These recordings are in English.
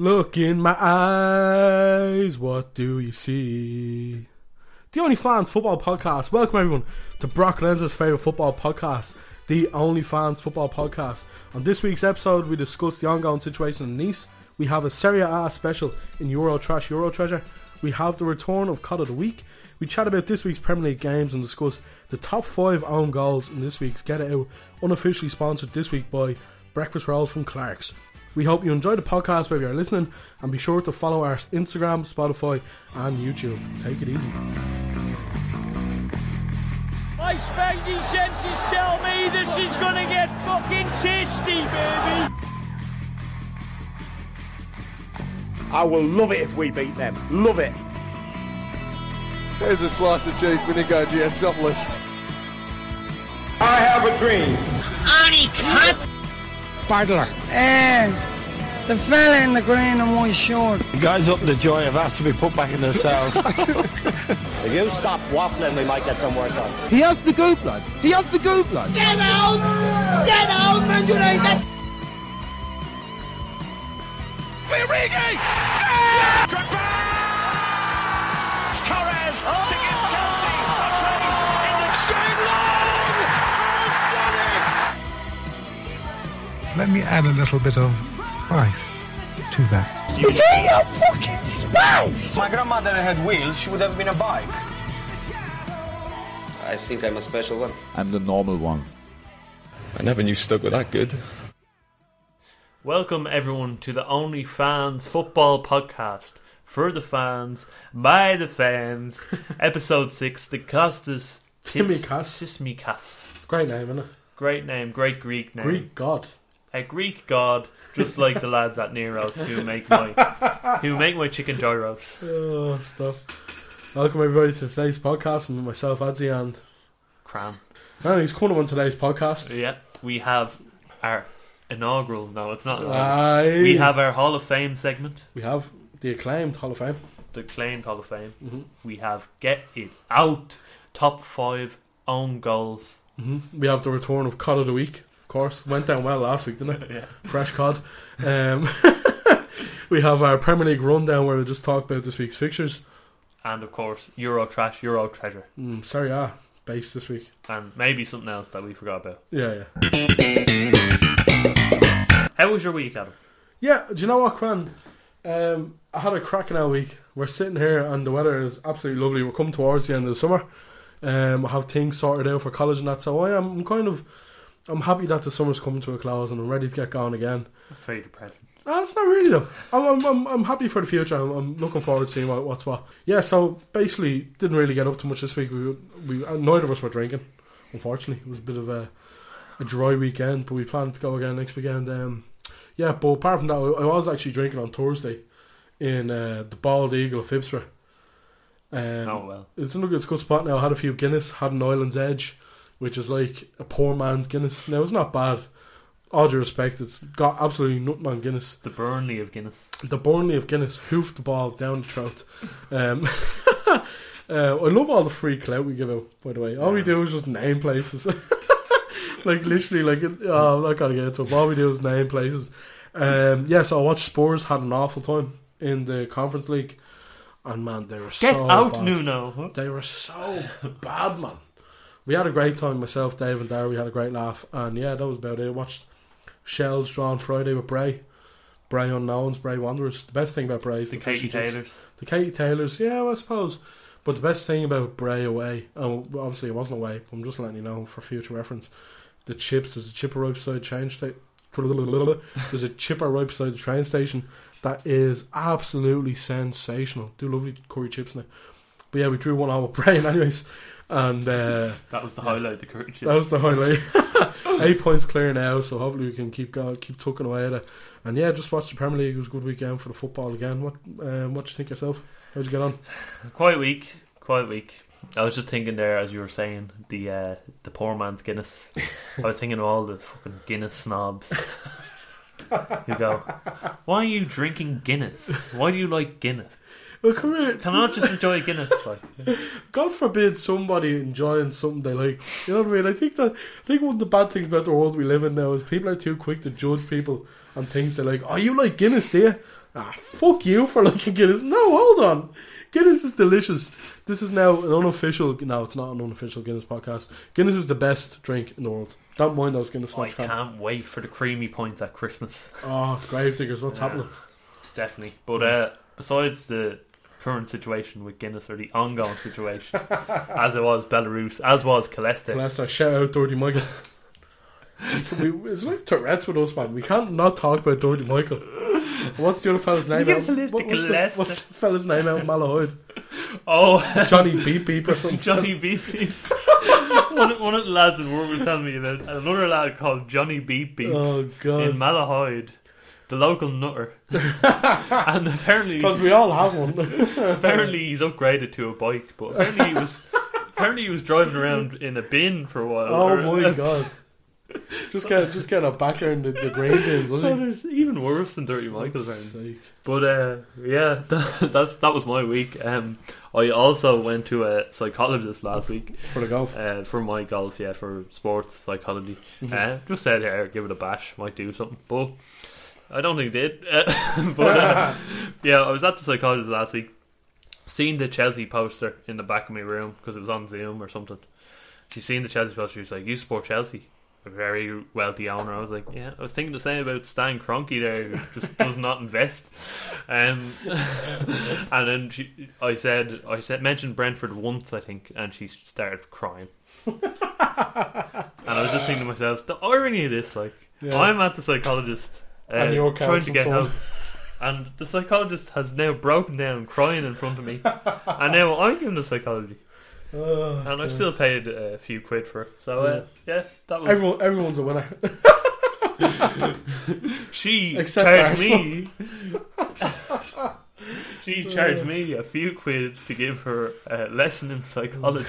Look in my eyes, what do you see? The Only Fans Football Podcast. Welcome everyone to Brock Lenzer's favourite football podcast, the Only Fans Football Podcast. On this week's episode, we discuss the ongoing situation in Nice. We have a Serie A special in Euro Trash Euro Treasure. We have the return of Cod of the Week. We chat about this week's Premier League games and discuss the top five own goals in this week's Get It Out, unofficially sponsored this week by Breakfast Rolls from Clark's. We hope you enjoy the podcast wherever you're listening, and be sure to follow our Instagram, Spotify, and YouTube. Take it easy. My spidey senses tell me this is gonna get fucking tasty, baby. I will love it if we beat them. Love it. There's a slice of cheese with Nico Giatsopoulos. I have a dream. Eh, the fella in the green and white shirt. The guys up in the joy have asked to be put back in their cells. If you stop waffling, we might get some work done. He has the go blood. He has the go blood. Get out! Get out, Man United! Torres to give Chelsea a Let me add a little bit of spice to that. Is he your fucking spice? My grandmother had wheels, she would have been a bike. I think I'm a special one. I'm the normal one. I never knew Stoke were that good. Welcome everyone to the Only Fans Football Podcast. For the fans, by the fans, episode six, the Kostas Tsimikas. Tismikas. Great name, isn't it? Great name, great Greek name. Greek God. A Greek god, just like the lads at Nero's who make my who make my chicken gyros. Oh, stuff. Welcome everybody to today's podcast. I'm with myself, Adzi, and Cram. and he's coming on today's podcast. Yeah, we have our inaugural. No, it's not. Aye. We have our Hall of Fame segment, we have the acclaimed Hall of Fame. the claimed Hall of Fame. Mhm. We have Get It Out, top five own goals. We have the return of Cod of the Week. Of course, went down well last week, didn't it? Yeah. Fresh cod. Um, we have our Premier League rundown where we just talk about this week's fixtures. and of course Euro Trash, Euro Treasure, Mm, Serie A base this week. and maybe something else that we forgot about. Yeah, yeah. How was your week, Adam? Yeah, do you know what, Cran? Um, I had a cracking out week. We're sitting here and the weather is absolutely lovely. We're coming towards the end of the summer. Um, I have things sorted out for college and that, so I am I'm kind of I'm happy that the summer's coming to a close and I'm ready to get going again. That's very depressing. That's not really though. I'm, I'm, I'm, I'm happy for the future. I'm, I'm looking forward to seeing what, what's what. Yeah, so basically, didn't really get up too much this week. We, we uh, neither of us were drinking. Unfortunately, it was a bit of a, a dry weekend, but we plan to go again next weekend. Um, yeah, but apart from that, I was actually drinking on Thursday in uh, the Bald Eagle of Phibsborough. Um, oh well. it's a good, it's a good spot now. I had a few Guinness, had an Island's Edge, which is like a poor man's Guinness. Now, it's not bad. All due respect, it's got absolutely nothing on Guinness. The Burnley of Guinness. The Burnley of Guinness hoofed the ball down the throat. Um, uh, I love all the free clout we give out, by the way. All we do is just name places. like, literally, like, oh, I'm not to get into it. All we do is name places. Um, yeah, so I watched Spurs, had an awful time in the Conference League. And man, they were Get so out, bad. Nuno. They were so bad, man. We had a great time, myself, Dave, and Dara. We had a great laugh, and yeah, that was about it. Watched Shels drawn Friday with Bray, Bray unknowns, Bray wanderers. The best thing about Bray is The the, Katie and. Taylors. The Katie Taylors, yeah, well, I suppose. But the best thing about Bray away, well, obviously it wasn't away. But I'm just letting you know for future reference. The chips, there's a chipper right beside the train station. There's a chipper right beside the train station that is absolutely sensational. Do lovely curry chips now. But yeah, we drew one out with Brian, anyways, and uh, That was the highlight. The courage. that was the highlight. Eight points clear now, so hopefully we can keep going, keep tucking away at it. And yeah, just watched the Premier League. It was a good weekend for the football again. What, um, what do you think yourself? How'd you get on? Quite weak. Quite weak. I was just thinking there as you were saying the uh, the poor man's Guinness. I was thinking of all the fucking Guinness snobs you go, "Why are you drinking Guinness? Why do you like Guinness? Well, come here. Can I just enjoy Guinness?" Like, God forbid somebody enjoying something they like. You know what I mean? I think that I think one of the bad things about the world we live in now is people are too quick to judge people on things they like. Oh, you like Guinness, do you? Ah, fuck you for liking Guinness. No, hold on. Guinness is delicious. This is now an unofficial. No, it's not an unofficial Guinness podcast. Guinness is the best drink in the world. Don't mind those Guinness I snacks. crap. can't wait for the creamy points at Christmas. Oh, Gravediggers, what's Yeah. happening? Definitely. But uh, besides the current situation with Guinness or the ongoing situation, as it was Belarus, as was Caleste. Last I shout out Dirty Michael. we, it's like Tourette's with us, man. We can't not talk about Dirty Michael. What's the other fella's name? out? us a list What- what's, the, what's the fella's name out in Malahide? Oh, Johnny Beep Beep or something. Johnny Beep Beep. one, one of the lads in work was telling me about another lad called Johnny Beep Beep Oh god. in Malahide, the local nutter. and apparently, Because we all have one. apparently he's upgraded to a bike, but apparently he was apparently he was driving around in a bin for a while. oh my god. Just get just get a backer in the, the bins, So wasn't there's even worse than Dirty Michael's. Sake. But uh, yeah, that, that's that was my week. Um, I also went to a psychologist last week For the golf. uh, for my golf, yeah, for sports psychology. Mm-hmm. Uh, just said here, give it a bash, might do something, but I don't think did. Uh, but uh, yeah, I was at the psychologist last week, seen the Chelsea poster in the back of my room because it was on Zoom or something. She's seen the Chelsea poster. She was like, "You support Chelsea." A very wealthy owner. I was like, yeah. I was thinking the same about Stan Kroenke there, who just does not invest. Um, and then she, I said, I said, mentioned Brentford once, I think, and she started crying. and I was just thinking to myself, the irony of this, like, Yeah. I'm at the psychologist, uh, And you're trying to get someone. help, and the psychologist has now broken down, crying in front of me, and now I'm giving the psychology, Oh, and I've still paid a few quid for it. So uh, yeah, that was Everyone, everyone's a winner. she Except charged me. she charged me a few quid to give her a lesson in psychology.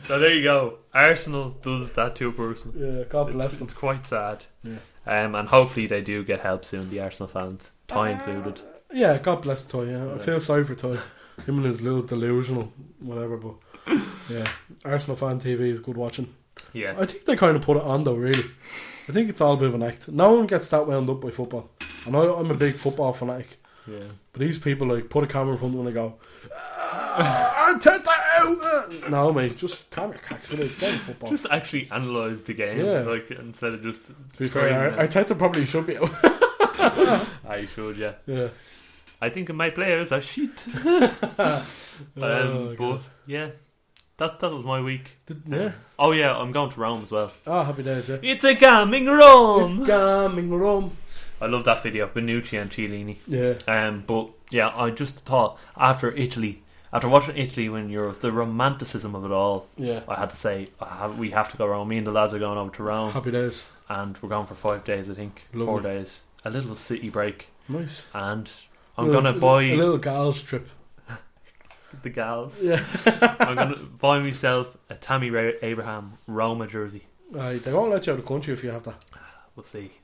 so there you go. Arsenal does that to a person. Yeah, God bless It's, them. it's quite sad. Yeah. Um, and hopefully they do get help soon. The Arsenal fans, Ty included. Yeah, God bless Toy. Yeah, I feel sorry for Toy. Him and his little delusional whatever, but yeah, Arsenal fan TV is good watching. Yeah, I think they kind of put it on though. Really, I think it's all a bit of an act. No one gets that wound up by football. I know I'm a big football fanatic, yeah. but these people like put a camera in front of them and they go, "Ah, Arteta out!" No, mate, just calm your cacks with. It's game football. Just actually analyse the game, Yeah. like instead of just. to be fair, describing Ar- it. Arteta probably should be out. I should, yeah. yeah. I think my players are shit. um, Oh, but God. yeah, that that was my week. Did- yeah. Oh yeah, I'm going to Rome as well. Oh, happy days. Yeah. It's a coming Rome. It's coming Rome. I love that video, Bonucci and Chiellini. Yeah. Um, but yeah, I just thought after Italy, after watching Italy win Euros, the romanticism of it all, Yeah. I had to say I have, we have to go Rome. Me and the lads are going over to Rome, Happy days. and we're going for five days, I think, four days, a little city break, Nice. and I'm Little- gonna buy a little gals trip. the gals. Yeah. I'm gonna buy myself a Tammy Abraham Roma jersey. Aye, they won't let you out of the country if you have that. We'll see.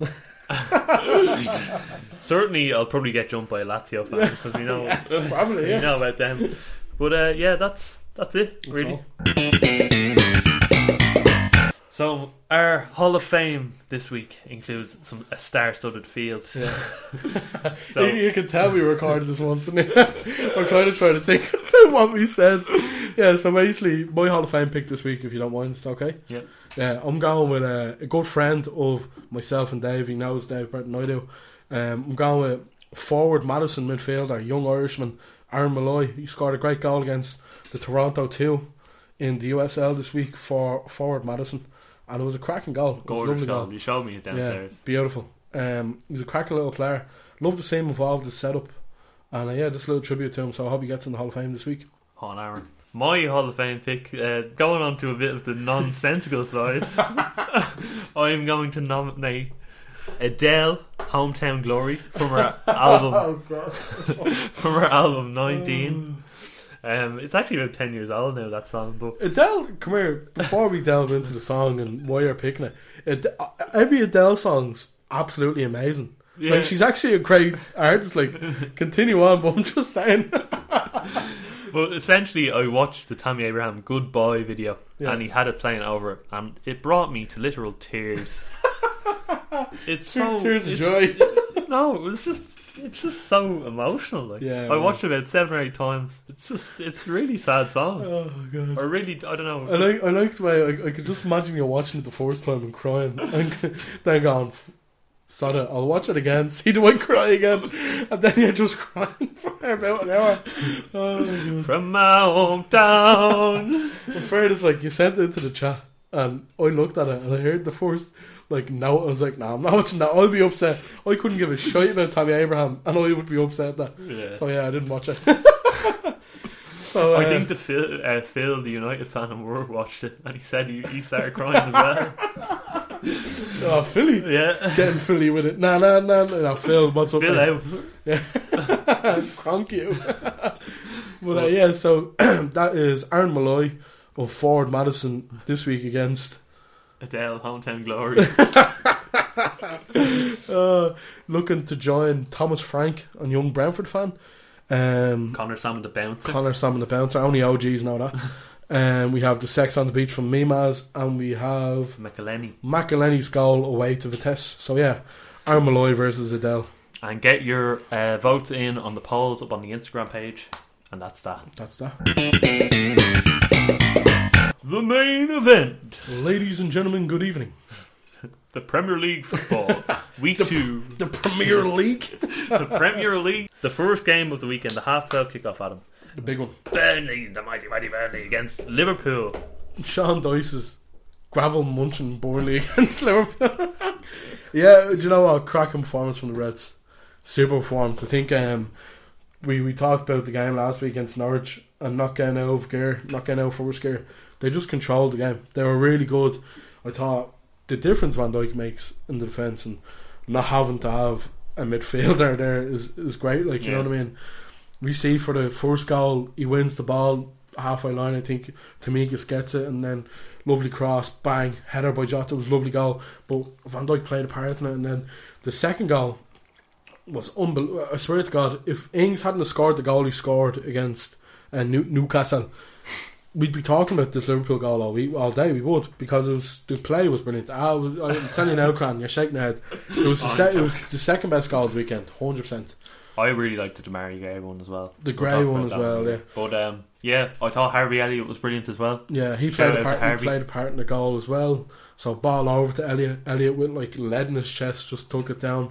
Certainly, I'll probably get jumped by a Lazio fan because we know Probably, we yeah. know about them. But uh, yeah, that's that's it That's really. all. So our Hall of Fame this week includes some a star-studded field. Yeah. So you, you can tell we recorded this once, you? We're kind of trying to think about what we said. Yeah, so basically, my Hall of Fame pick this week, if you don't mind, it's okay. Yep. Yeah, I'm going with a, a good friend of myself and Dave. He knows Dave better than I do. Um, I'm going with forward Madison midfielder, young Irishman, Aaron Malloy. He scored a great goal against the Toronto 2 in the USL this week for forward Madison. And it was a cracking goal. It was a gorgeous goal. goal. You showed me it downstairs. Yeah, beautiful. Um, he's a cracking little player. Love to see him involved in the setup. And uh, yeah, just a little tribute to him. So I hope he gets in the Hall of Fame this week. On Aaron. My Hall of Fame pick, uh, going on to a bit of the nonsensical side, I'm going to nominate Adele, "Hometown Glory" from her album God. from her album 19. Um, it's actually about 10 years old now, that song, but Adele, come here. Before we delve into the song and why you're picking it, Ad- every Adele song's absolutely amazing. Yeah. Like she's actually a great artist. Like, continue on, but I'm just saying. But essentially, I watched the Tammy Abraham Goodbye video Yeah. and he had it playing over, it, and it brought me to literal tears. it's so Tears of joy. no, it was just it's just so emotional. Like Yeah, I watched it about seven or eight times. It's just it's a really sad song. Oh god. Or really, I don't know. I like I like the way I, I could just imagine you watching it the first time and crying and then going it, I'll watch it again, see the one cry again and then you're just crying for about an hour. Oh. From my hometown. I'm afraid it's like you sent it into the chat and I looked at it and I heard the first like note I was like, nah I'm not watching that, I'll be upset. I couldn't give a shit about Tommy Abraham and I would be upset that. Yeah. So yeah, I didn't watch it. So I uh, think the Phil, uh, Phil, the United fan in Work, watched it and he said he, he started crying as well. Oh Philly Yeah. Getting Philly with it. Nah nah nah nah, nah Phil, what's up Phil out. Yeah. Cronk you. but uh, yeah, so that is Aaron Malloy of Ford Madison this week against Adele, hometown glory. uh, looking to join Thomas Frank, a young Brentford fan. Um, Connor Salmon the bouncer. Connor Salmon the Bouncer. Only OGs know that. Um, we have the Sex on the Beach from Mimas, and we have McElhenney. McElhenney's goal away to Vitesse. So yeah, Aaron Malloy versus Adele. And get your uh, votes in on the polls up on the Instagram page. And that's that. That's that. The main event. Ladies and gentlemen, good evening. The Premier League football. Week two. The Premier League. The Premier League. The first game of the weekend. The half 12 kickoff, Adam. The big one. Burnley, the mighty, mighty Burnley against Liverpool. Sean Dyche's gravel munching Burnley against Liverpool. yeah, do you know what? Cracking performance from the Reds. Super performance. I think um, we, we talked about the game last week against Norwich and not getting out of gear, not getting out of first gear. They just controlled the game. They were really good. I thought the difference Van Dijk makes in the defence and not having to have a midfielder there is, is great. Like, you know what I mean? We see for the first goal, he wins the ball halfway line. I think Tsimikas gets it, and then lovely cross, bang, header by Jota was a lovely goal. But Van Dijk played a part in it, and then the second goal was unbelievable. I swear to God, if Ings hadn't scored the goal he scored against uh, New- Newcastle, we'd be talking about this Liverpool goal all week, all day. We would because it was the play was brilliant. I was, I'm telling you now, Cran, you're shaking your head. It was the Oh, se- it was the second best goal of the weekend, hundred percent. I really liked the Demarai Gray one as well. The We'll Gray one as well, later. yeah. But um, yeah, I thought Harvey Elliott was brilliant as well. Yeah, he Shout played a part. He played a part in the goal as well. So ball over to Elliott. Elliott with like lead in his chest, just took it down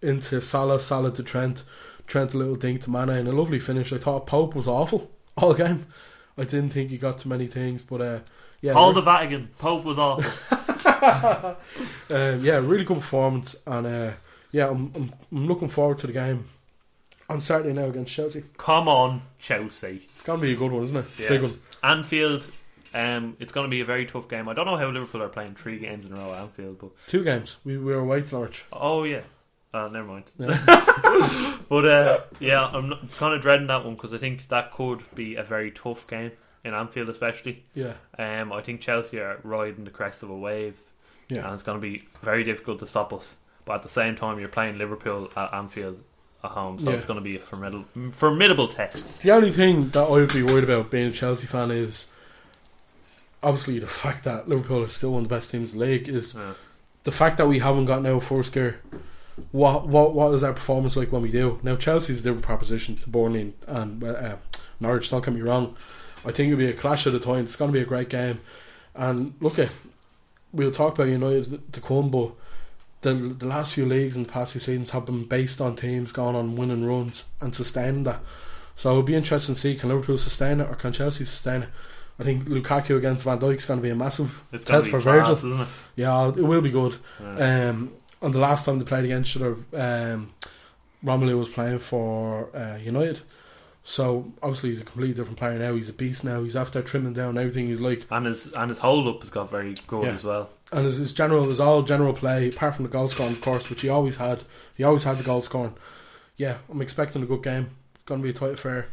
into Salah. Salah to Trent. Trent a little dink to Mane and a lovely finish. I thought Pope was awful all game. I didn't think he got to many things, but uh, yeah, All the Vatican. Pope was awful. um, yeah, really good performance, and uh, yeah, I'm, I'm I'm looking forward to the game on Saturday now against Chelsea. Come on, Chelsea. It's gonna be a good one, isn't it? Yeah. Big one. Anfield. Um, it's going to be a very tough game. I don't know how Liverpool are playing three games in a row at Anfield, but Two games. We, we were away to Norwich. oh yeah, uh, never mind. Yeah. But uh, yeah, I'm kind of dreading that one because I think that could be a very tough game in Anfield, especially. Yeah. Um, I think Chelsea are riding the crest of a wave, Yeah. and it's going to be very difficult to stop us. But at the same time, you're playing Liverpool at Anfield at home, so Yeah. it's going to be a formidable, formidable test. The only thing that I would be worried about being a Chelsea fan is obviously the fact that Liverpool are still one of the best teams in the league is Yeah. the fact that we haven't got out of first gear. What what what is our performance like when we do? Now Chelsea's a different proposition to Burnley and uh, Norwich. Don't get me wrong. I think it'll be a clash of the times. It's going to be a great game. And look at we'll talk about United to come, but the the last few leagues and the past few seasons have been based on teams going on winning runs and sustaining that. So it'll be interesting to see can Liverpool sustain it or can Chelsea sustain it. I think Lukaku against Van Dijk is going to be a massive It's test be for class, Virgil. isn't it? Yeah, it will be good. Yeah. Um, and the last time they played against each other, um, Romelu was playing for uh, United. So obviously he's a completely different player now. He's a beast now. He's after trimming down everything. He's like, and his and his hold up has got very good Yeah. as well. and his, his general is all general play, apart from the goal scoring, of course, which he always had. He always had the goal scoring. Yeah, I'm expecting a good game. It's going to be a tight affair.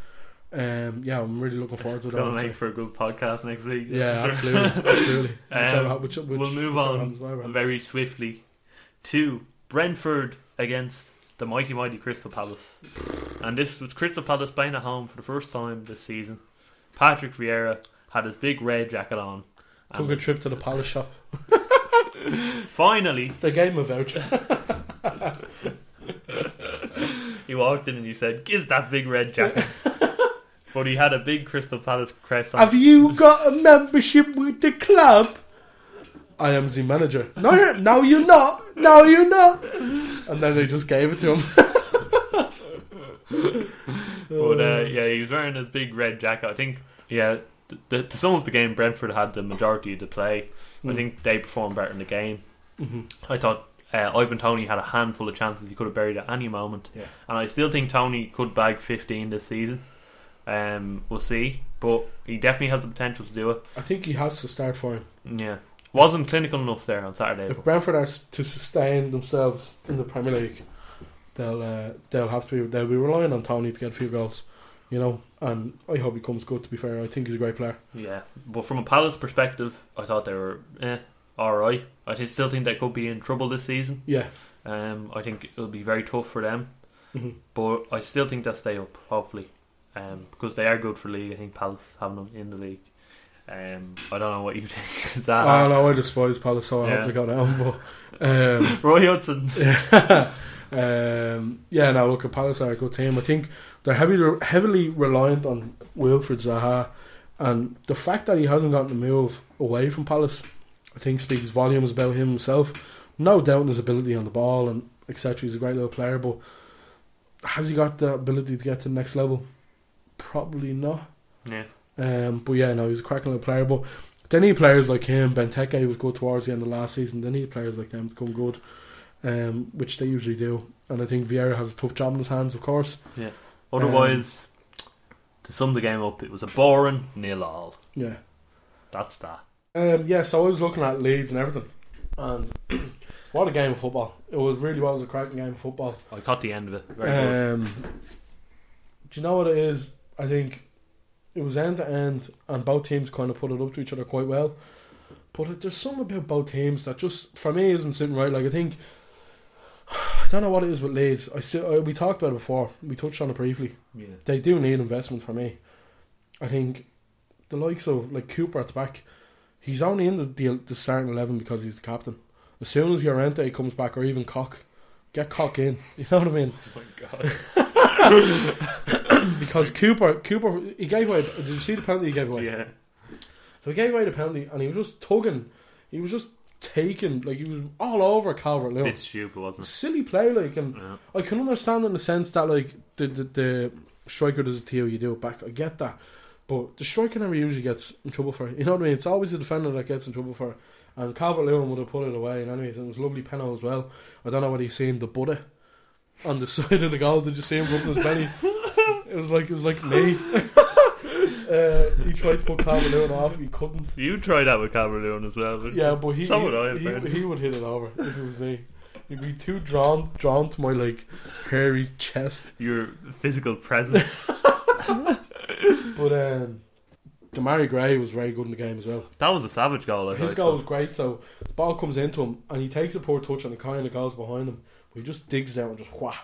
Um, yeah, I'm really looking forward to It's that. going to one make for a good podcast next week. Yeah, sure. absolutely, absolutely. Whichever- Um, which- which- we'll move on very swiftly to Brentford against the mighty mighty Crystal Palace, and this was Crystal Palace playing at home for the first time this season. Patrick Vieira had his big red jacket on. Took a trip to the Palace shop. Finally, They gave him a voucher. he walked in and he said, "Gives that big red jacket." but he had a big Crystal Palace crest on. Have you got a membership with the club? I am the manager. No, no, you're not. No, you're not. And then they just gave it to him. But uh, yeah, he was wearing his big red jacket. I think, yeah, the, the, to some of the game, Brentford had the majority of the play. I Mm. think they performed better in the game. Mhm. I thought uh, Ivan Toney had a handful of chances he could have buried at any moment. Yeah. And I still think Toney could bag 15 this season. Um, we'll see. But he definitely has the potential to do it. I think he has to start for him. Yeah. Wasn't clinical enough there on Saturday. If Brentford are to sustain themselves in the Premier League, they'll uh, they'll have to be they'll be relying on Toney to get a few goals. You know, and I hope he comes good. To be fair, I think he's a great player. Yeah, but from a Palace perspective, I thought they were eh, all right. I still think they could be in trouble this season. Yeah. Um, I think it'll be very tough for them, Mhm. but I still think they'll stay up. Hopefully, um, because they are good for league. I think Palace having them in the league. Um, I don't know what you think. Is that I know I despise Palace, so I Yeah. hope they go down. But um, Roy Hodgson? um, yeah, no, look, at Palace are a good team. I think they're heavily heavily reliant on Wilfried Zaha, and the fact that he hasn't gotten the move away from Palace, I think speaks volumes about him himself. No doubt in his ability on the ball and etc. He's a great little player, but has he got the ability to get to the next level? Probably not. Yeah. Um, but yeah, no, he's a cracking little player. But they need players like him. Benteke was good towards the end of last season. They need players like them to come good, um, which they usually do. And I think Vieira has a tough job in his hands, of course. Yeah. Otherwise, to sum the game up, it was a boring nil all. Yeah. That's that. Um, yeah, so I was looking at Leeds and everything, and what a game of football! It was really was a cracking game of football. I caught the end of it. Very good. Um, do you know what it is? I think it was end to end, and both teams kind of put it up to each other quite well. But there's something about both teams that just for me isn't sitting right. Like I think I don't know what it is with Leeds. I still we talked about it before. We touched on it briefly. Yeah. They do need investment for me. I think the likes of like Cooper at the back, he's only in the the, the starting eleven because he's the captain. As soon as Llorente comes back, or even Cock, get Cock in. You know what I mean? Oh my god. because Cooper, Cooper, he gave away. Did you see the penalty he gave away? Yeah. So he gave away the penalty, and he was just tugging. He was just taking, like he was all over Calvert Lewin. Bit stupid, wasn't it? Silly play, like, and Yeah. I can understand in the sense that like the the, the striker does it to you, do it back. I get that, but the striker never usually gets in trouble for it. You know what I mean? It's always the defender that gets in trouble for it. And Calvert Lewin would have put it away. And anyways, it was a lovely penalty as well. I don't know what he's seen the butter on the side of the goal. Did you see him rubbing his belly? It was like it was like me. uh, he tried to put Calvert Lewin off. He couldn't. You tried that with Calvert Lewin as well. But Yeah, but he so he, would I. he, apparently. he would hit it over if it was me. He'd be too drawn drawn to my like hairy chest. Your physical presence. But um, Demarai Gray was very good in the game as well. that was a savage goal. I His goal was great. So the ball comes into him and he takes a poor touch and it kind of goes behind him. But he just digs down and just whah.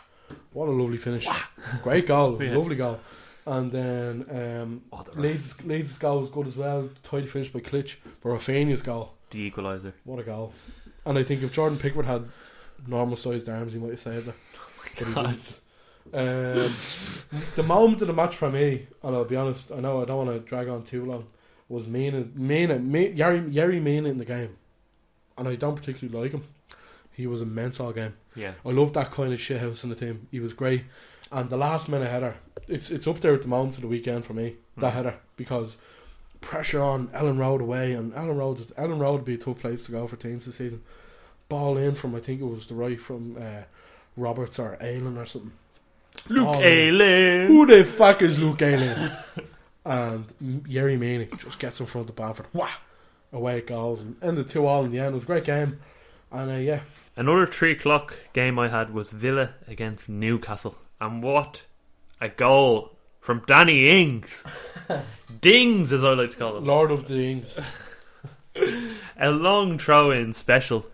What a lovely finish! Great goal, Yeah. lovely goal. And then um, Oh, Leeds Leeds' goal was good as well. Tidy finish by Klich. But Raphinha's goal, the equaliser. what a goal! And I think if Jordan Pickford had normal sized arms, he might have saved it. God. Um, the moment of the match for me, and I'll be honest, I know I don't want to drag on too long, was Mina, Mina, Mina Yari, Yerry Mina in the game, and I don't particularly like him. He was immense all game. Yeah. I love that kind of shit house in the team. He was great, and the last minute header, it's it's up there at the moment of the weekend for me. That Mm. header because pressure on Elland Road away, and Elland Road, Elland Road would be a tough place to go for teams this season. Ball in from I think it was the right from uh, Roberts or Aylan or something. Luke Ball in. Who the fuck is Luke Ayling? and Yerry Meany just gets in front of Bamford. Wah! Away it goes. And the 2 all in the end. It was a great game. And uh, yeah, Another three o'clock game I had was Villa against Newcastle, and what a goal from Danny Ings, Dings as I like to call him. Lord of the Rings. A long throw in special.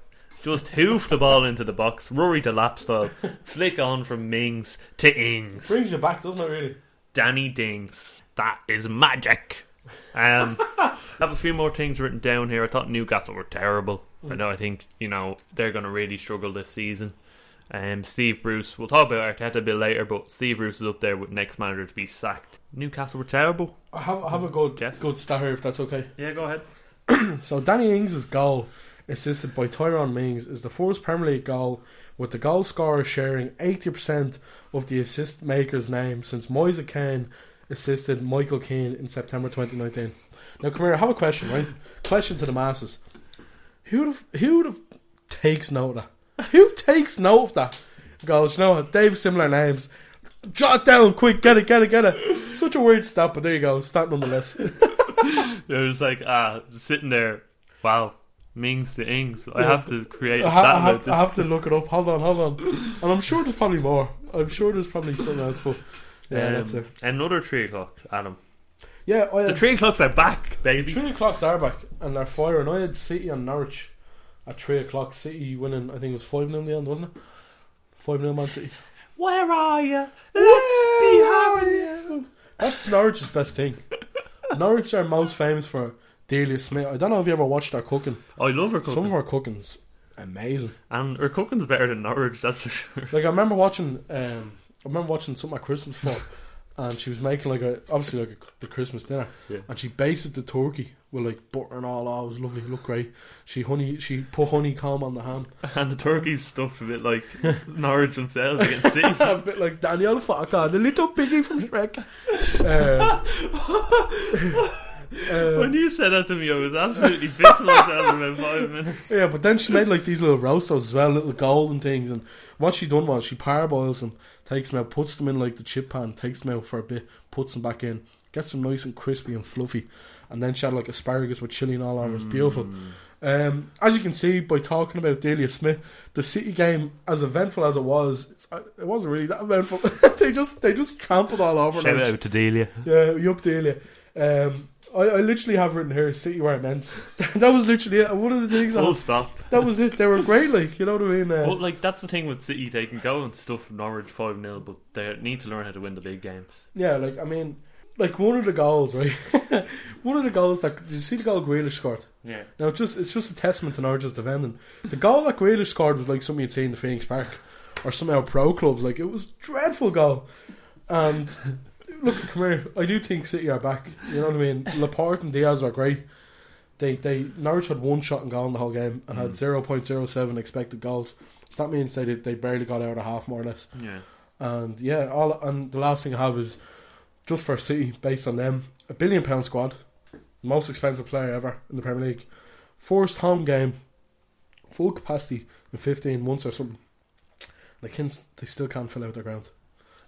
Just hoof the ball into the box, Rory Delap style, flick on from Mings to Ings. Brings you back, doesn't it, really? Danny Dings. That is magic. Um, I have a few more things written down here. I thought Newcastle were terrible. I know. I think you know they're going to really struggle this season. Um, Steve Bruce. We'll talk about Arteta a bit later, but Steve Bruce is up there with next manager to be sacked. Newcastle were terrible. I have, I have a good Jeff? good stat here if that's okay. Yeah, go ahead. So Danny Ings' goal, assisted by Tyrone Mings, is the first Premier League goal with the goal scorer sharing 80% of the assist maker's name since Moise Kean assisted Michael Keane in September 2019. Now, come here, I have a question, right? Question to the masses. Who would have, who takes note of that? Who takes note of that? Goes, you know what, they have similar names. Jot it down quick, get it, get it, get it. Such a weird stat, but there you go, stat nonetheless. It was like ah, sitting there. Wow, Mings to Ings. I have to create a I, stat ha- I, have, this. I have to look it up. Hold on, hold on. And I'm sure there's probably more. I'm sure there's probably something else, but yeah, Um, that's it. Another three o'clock, Adam. Yeah, I The had, three o'clocks are back, baby. three o'clocks are back and they're firing. I had City and Norwich at three o'clock. City winning, I think it was five 0 in the end, wasn't it? Five 0 Man City. Where are you? Let's be having. That's Norwich's best thing. Norwich are most famous for Delia Smith. I don't know if you ever watched her cooking. I love her cooking, Some of her cooking's amazing. and her cooking's better than Norwich. That's for sure. Like I remember watching, um, I remember watching something at Christmas for, and she was making like a obviously like a, the Christmas dinner, Yeah. and she basted the turkey with like butter and all. Oh, it was lovely, looked great. She honey, she put honeycomb on the ham, And the turkey's stuffed a bit like Norwich themselves against City. a bit like Daniel Farke, the little piggy from Shrek. Um, uh, when you said that to me, I was absolutely myself in about five minutes. Yeah, but then she made like these little roastos as well, little golden things. And what she done was she parboils them, takes them out, puts them in like the chip pan, takes them out for a bit, puts them back in, gets them nice and crispy and fluffy. And then she had like asparagus with chili and all over. It's beautiful. Um, as you can see by talking about Delia Smith, the City game, as eventful as it was, uh, it wasn't really that eventful. they just they just trampled all over. Shout out to Delia. Yeah, you yup, Delia. Um, I, I literally have written here City were immense. that was literally it. One of the things. Full That, stop. that was it. They were great. Like you know what I mean. Uh, But like that's the thing with City, they can go and stuff Norwich five 0 but they need to learn how to win the big games. yeah, like I mean, like one of the goals, right? one of the goals that did you see the goal Grealish scored? Yeah, Now it's just it's just a testament to Norwich's defending. The goal that Grealish scored was like something you'd see in the Phoenix Park or some of pro clubs. Like it was dreadful goal. And look, come here. I do think City are back. You know what I mean? Laporte and Diaz are great. They they Norwich had one shot and goal in the whole game and had mm. zero point zero seven expected goals. So that means they did, they barely got out of half more or less. yeah. And yeah, all and the last thing I have is just for City, based on them, a billion pound squad, most expensive player ever in the Premier League, first home game, full capacity in fifteen months or something. They can they still can't fill out their ground.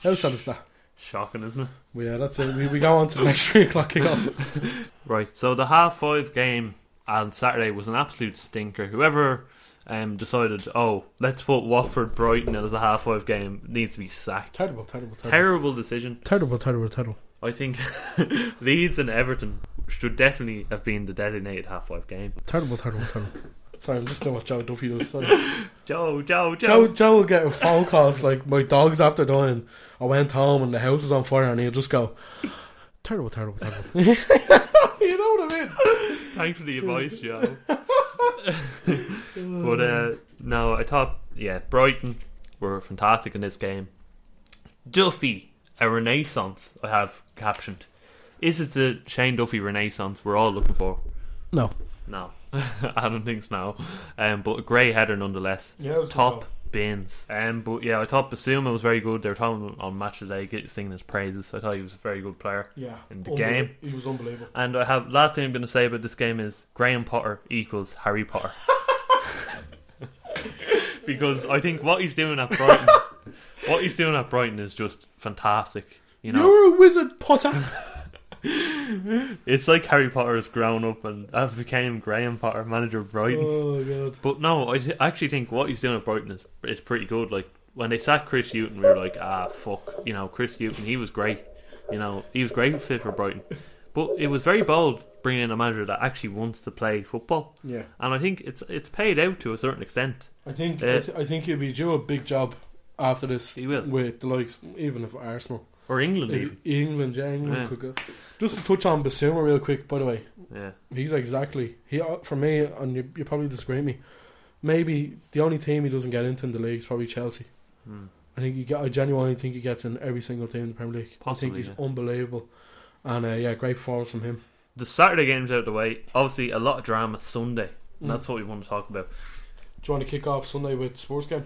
How sad is that? Shocking, isn't it? Well, yeah, that's it. We, we go on to the next three o'clock kickoff. Right. So the half five game on Saturday was an absolute stinker. Whoever um, decided, oh, let's put Watford Brighton as a half five game needs to be sacked. Terrible, terrible, terrible, Terrible decision. terrible, terrible, terrible. I think Leeds and Everton should definitely have been the designated half five game. Terrible, terrible, terrible. Sorry, I'm just doing what Joe Duffy does. Sorry. Joe, Joe, Joe, Joe. Joe will get phone calls like my dog's after dying. I went home and the house was on fire, and he'll just go, terrible, terrible, terrible. you know what I mean? Thanks for the advice, Joe. but uh, no, I thought, yeah, Brighton were fantastic in this game. Duffy, a renaissance, I have captioned. Is it the Shane Duffy renaissance we're all looking for? No. No, I don't think so. Um, but a great header nonetheless. Yeah, it was top bins. Um, but yeah, I thought Bissouma was very good. They were talking on match today, get singing his praises. I thought he was a very good player. Yeah. In the game. He was unbelievable. And I have last thing I'm going to say about this game is Graham Potter equals Harry Potter. because I think what he's doing at Brighton, what he's doing at Brighton is just fantastic. You know, You're a wizard, Potter. it's like Harry Potter has grown up and I've became Graham Potter, manager of Brighton. oh, God. But no, I th- actually think what he's doing at Brighton is is pretty good. Like when they sacked Chris Hughton, we were like, ah, fuck. You know, Chris Hughton, he was great. You know, he was great fit for Brighton. But it was very bold bringing in a manager that actually wants to play football, Yeah. and I think it's it's paid out to a certain extent. I think Uh, I, th- I think he'll be due a big job after this. He will. with the likes, even of Arsenal. Or England even. England, yeah, England Yeah. could go. Just to touch on Bissouma real quick, by the way, Yeah, he's exactly he uh, for me, and you, you probably disagree with me. Maybe the only team he doesn't get into in the league is probably Chelsea. Hmm. I think he get, I genuinely think he gets in every single team in the Premier League. Possibly, I think he's yeah. unbelievable, and uh, yeah, great performance from him. the Saturday games out of the way. Obviously, a lot of drama Sunday. And Mm. that's what we want to talk about. Do you want to kick off Sunday with sports game?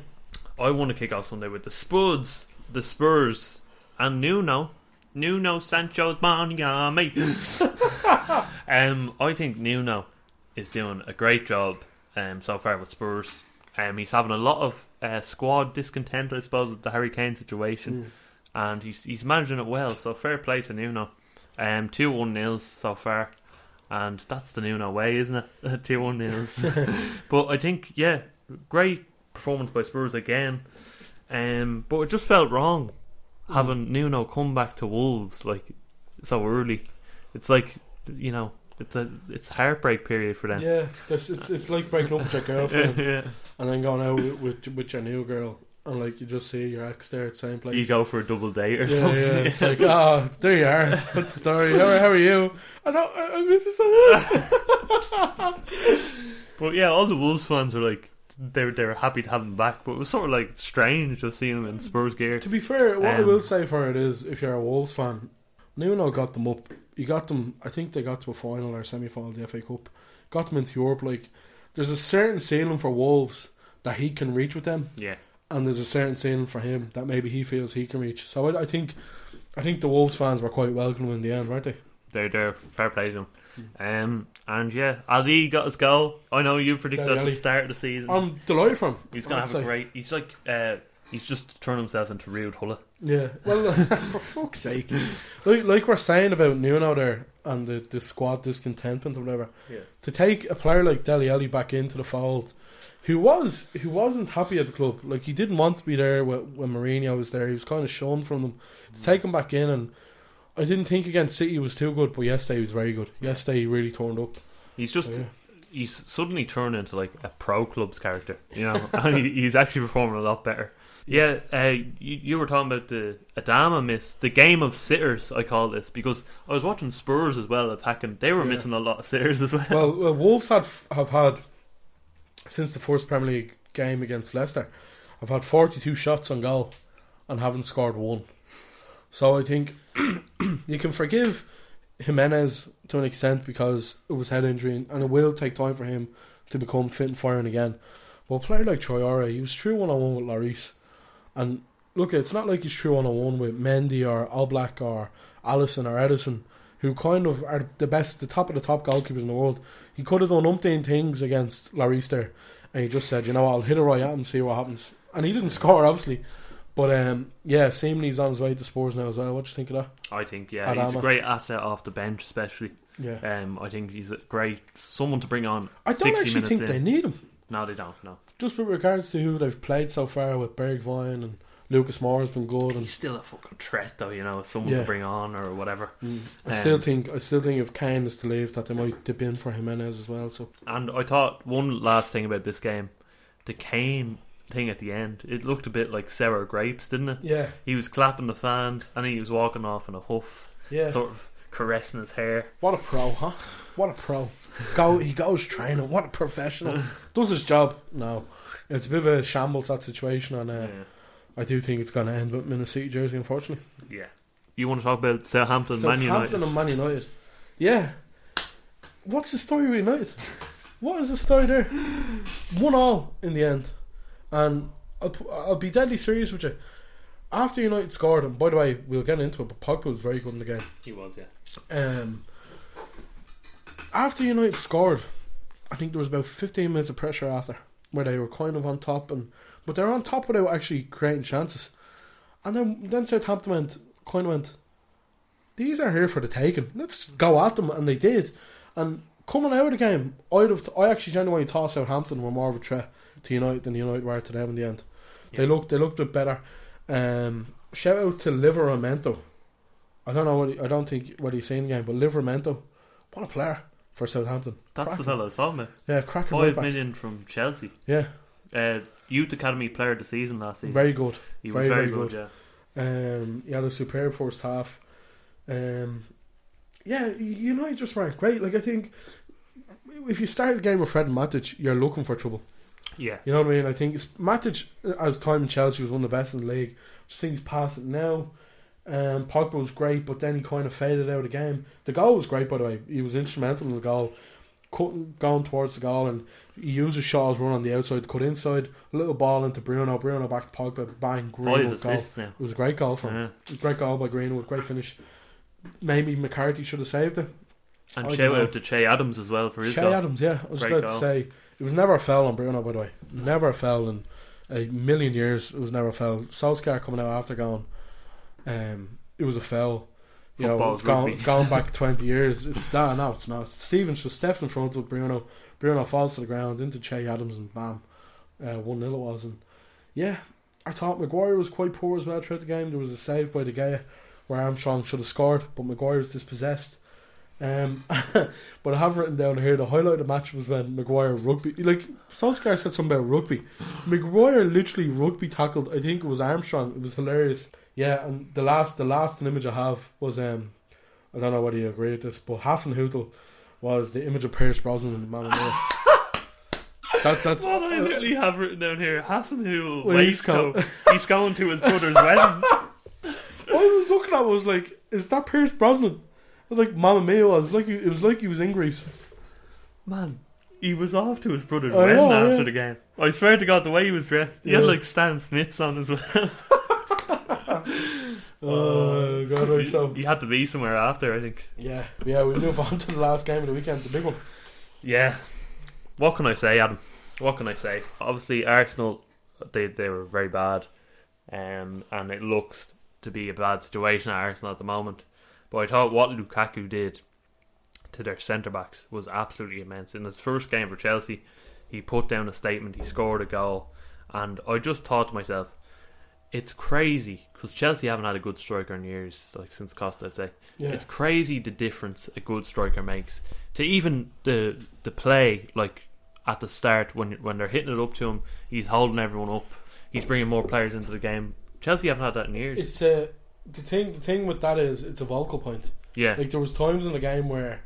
I want to kick off Sunday with the Spuds, the Spurs, and Nuno. Nuno Sancho's Miami. um, I think Nuno is doing a great job um, so far with Spurs. Um, he's having a lot of uh, squad discontent, I suppose, with the Harry Kane situation, and he's he's managing it well. So fair play to Nuno. Um, two one nils so far, and that's the Nuno way, isn't it? two one nils. but I think yeah, great performance by Spurs again. Um, but it just felt wrong having Nuno come back to Wolves like so early. It's like you know, it's a it's heartbreak period for them. Yeah, there's, it's it's like breaking up with your girlfriend yeah. and then going out with, with with your new girl, and like you just see your ex there at the same place. You go for a double date or Yeah, something. yeah. It's like, oh, there you are. What's the story? How, how are you? I know, I, I miss you so much. But yeah, all the Wolves fans are like they were they were happy to have him back, but it was sort of like strange just seeing him in Spurs gear. To be fair, what I Um, will say for it is, if you're a Wolves fan, Nuno got them up. He got them. I think they got to a final or semi final of the FA Cup. Got them into Europe. Like, there's a certain ceiling for Wolves that he can reach with them, Yeah, and there's a certain ceiling for him that maybe he feels he can reach. So I, I think, I think the Wolves fans were quite welcome in the end, weren't they? they're there. Fair play to them. Um, and yeah, Alli got his goal. I know you predicted at the start of the season. I'm delighted for him. he's gonna have a great. He's like uh, he's just turned himself into Rude Hulla. Yeah, well, for fuck's sake, like, like we're saying about Nuno there and the, the squad discontentment or whatever. Yeah. To take a player like Dele Alli back into the fold, who was who wasn't happy at the club, like he didn't want to be there when, when Mourinho was there. He was kind of shown from them. To take him back in, and I didn't think against City was too good, but yesterday he was very good. Yesterday he really turned up. He's just So, yeah. he's suddenly turned into like a pro club's character, you know, and he, he's actually performing a lot better. Yeah, uh, you, you were talking about the Adama miss, the game of sitters. I call this because I was watching Spurs as well attacking. They were Yeah. missing a lot of sitters as well. Well, well Wolves had have had since the first Premier League game against Leicester. I've had forty-two shots on goal and haven't scored one. So I think you can forgive Jimenez to an extent because it was head injury and it will take time for him to become fit and firing again. But a player like Traoré, he was true one on one with Lloris, and look, it's not like he's true one on one with Mendy or Oblak or Alisson or Ederson, who kind of are the best, the top of the top goalkeepers in the world. He could have done umpteen things against Lloris there, and he just said, you know, I'll hit it right at him, see what happens. And he didn't score, obviously. But um, yeah, seemingly he's on his way to Spurs now as well. What do you think of that? I think yeah, he's a great asset off the bench, especially. Yeah, Um, I think he's a great someone to bring on. I don't 60 actually think in. they need him. No, they don't. No, Just with regards to who they've played so far with Bergwijn and Lucas Moura has been good, and he's still a fucking threat, though. You know, someone Yeah. to bring on or whatever. I still Um, think I still think if Kane is to leave, that they might dip in for Jimenez as well. So And I thought one last thing about this game, the Kane thing at the end, it looked a bit like sour grapes, didn't it? yeah, He was clapping the fans and he was walking off in a huff, yeah. sort of caressing his hair. What a pro, huh? What a pro. Go, he goes training. What a professional. Does his job. No, it's a bit of a shambles that situation, and uh, Yeah. I do think it's going to end with him in a City jersey. Unfortunately, yeah. You want to talk about Southampton, Man United? Southampton and Man United. Yeah. What's the story with United? What is the story there? One all in the end, and I'll, I'll be deadly serious with you. After United scored, and by the way, we'll get into it, but Pogba was very good in the game. He was, yeah. Um, after United scored, I think there was about 15 minutes of pressure after, where they were kind of on top, and but they were on top without actually creating chances. And then then Southampton went, kind of went, these are here for the taking. Let's go at them, and they did. And coming out of the game, I'd have I actually genuinely thought Southampton were more of a threat to United than United were to them in the end. They Yeah. looked they looked a bit better. Um, shout out to Livramento. I don't know what he, I don't think what he's seen in the game, but Livramento, what a player for Southampton. That's Cracking. the fellow I talking about. Yeah, cracking Five million from Chelsea. Yeah, Uh, Youth Academy Player of the Season last season. very good. he very, was very, very good, good. Um, he had a superb first half. Um, yeah, United just weren't great. Like I think if you start the game with Fred and Matic, you're looking for trouble. Yeah. You know what I mean? I think it's, Matic, as time in Chelsea, was one of the best in the league. Just think he's past it now. Um, Pogba was great, but then he kind of faded out of the game. The goal was great, by the way. He was instrumental in the goal, cutting, going towards the goal, and he used his Shaw's run on the outside, cut inside, a little ball into Bruno, Bruno back to Pogba, bang, Greenwood goal. now. It was a great goal from Yeah. him. Great goal by Greenwood, great finish. Maybe McCarthy should have saved it. And I shout out to Che Adams as well for his Shea goal. Adams, yeah, I was Great about goal. to say it was never a foul on Bruno. By the way, never a foul in a million years. It was never a foul. Solskjaer coming out after going, um, it was a foul. You know, it's gone, it's gone back twenty years. It's that no, it's not. Stephens just steps in front of Bruno. Bruno falls to the ground into Che Adams and bam, uh, one 0 it was. And yeah, I thought Maguire was quite poor as well throughout the game. There was a save by De Gea where Armstrong should have scored, but Maguire was dispossessed. Um, but I have written down here the highlight of the match was when Maguire rugby like Solskjaer said something about rugby. Maguire literally rugby tackled. I think it was Armstrong. It was hilarious. Yeah, and the last the last image I have was um I don't know whether you agree with this, but Hasenhüttl was the image of Pierce Brosnan in Mamma Mia. that, that's What I literally have written down here, Hasenhüttl Waistcoat. He's going to his brother's wedding. What I was looking at it, I was like, is that Pierce Brosnan? Like Mamma Mia was like he, it was like he was in Greece. Man, he was off to his brother's I wedding know, after yeah. the game. I swear to God, the way he was dressed, he had like Stan Smiths on as well. Oh god, right, so he had to be somewhere after, I think. yeah, yeah. We move on to the last game of the weekend, the big one. Yeah. What can I say, Adam? What can I say? Obviously, Arsenal, they they were very bad, um, and it looks to be a bad situation at Arsenal at the moment. But I thought what Lukaku did to their centre backs was absolutely immense. In his first game for Chelsea, he put down a statement, he scored a goal, and I just thought to myself, it's crazy because Chelsea haven't had a good striker in years, like since Costa, I'd say. Yeah. It's crazy the difference a good striker makes to even the the play like at the start when when they're hitting it up to him, he's holding everyone up. He's bringing more players into the game. Chelsea haven't had that in years. It's a the thing. The thing with that is it's a vocal point. yeah, Like there was times in the game where,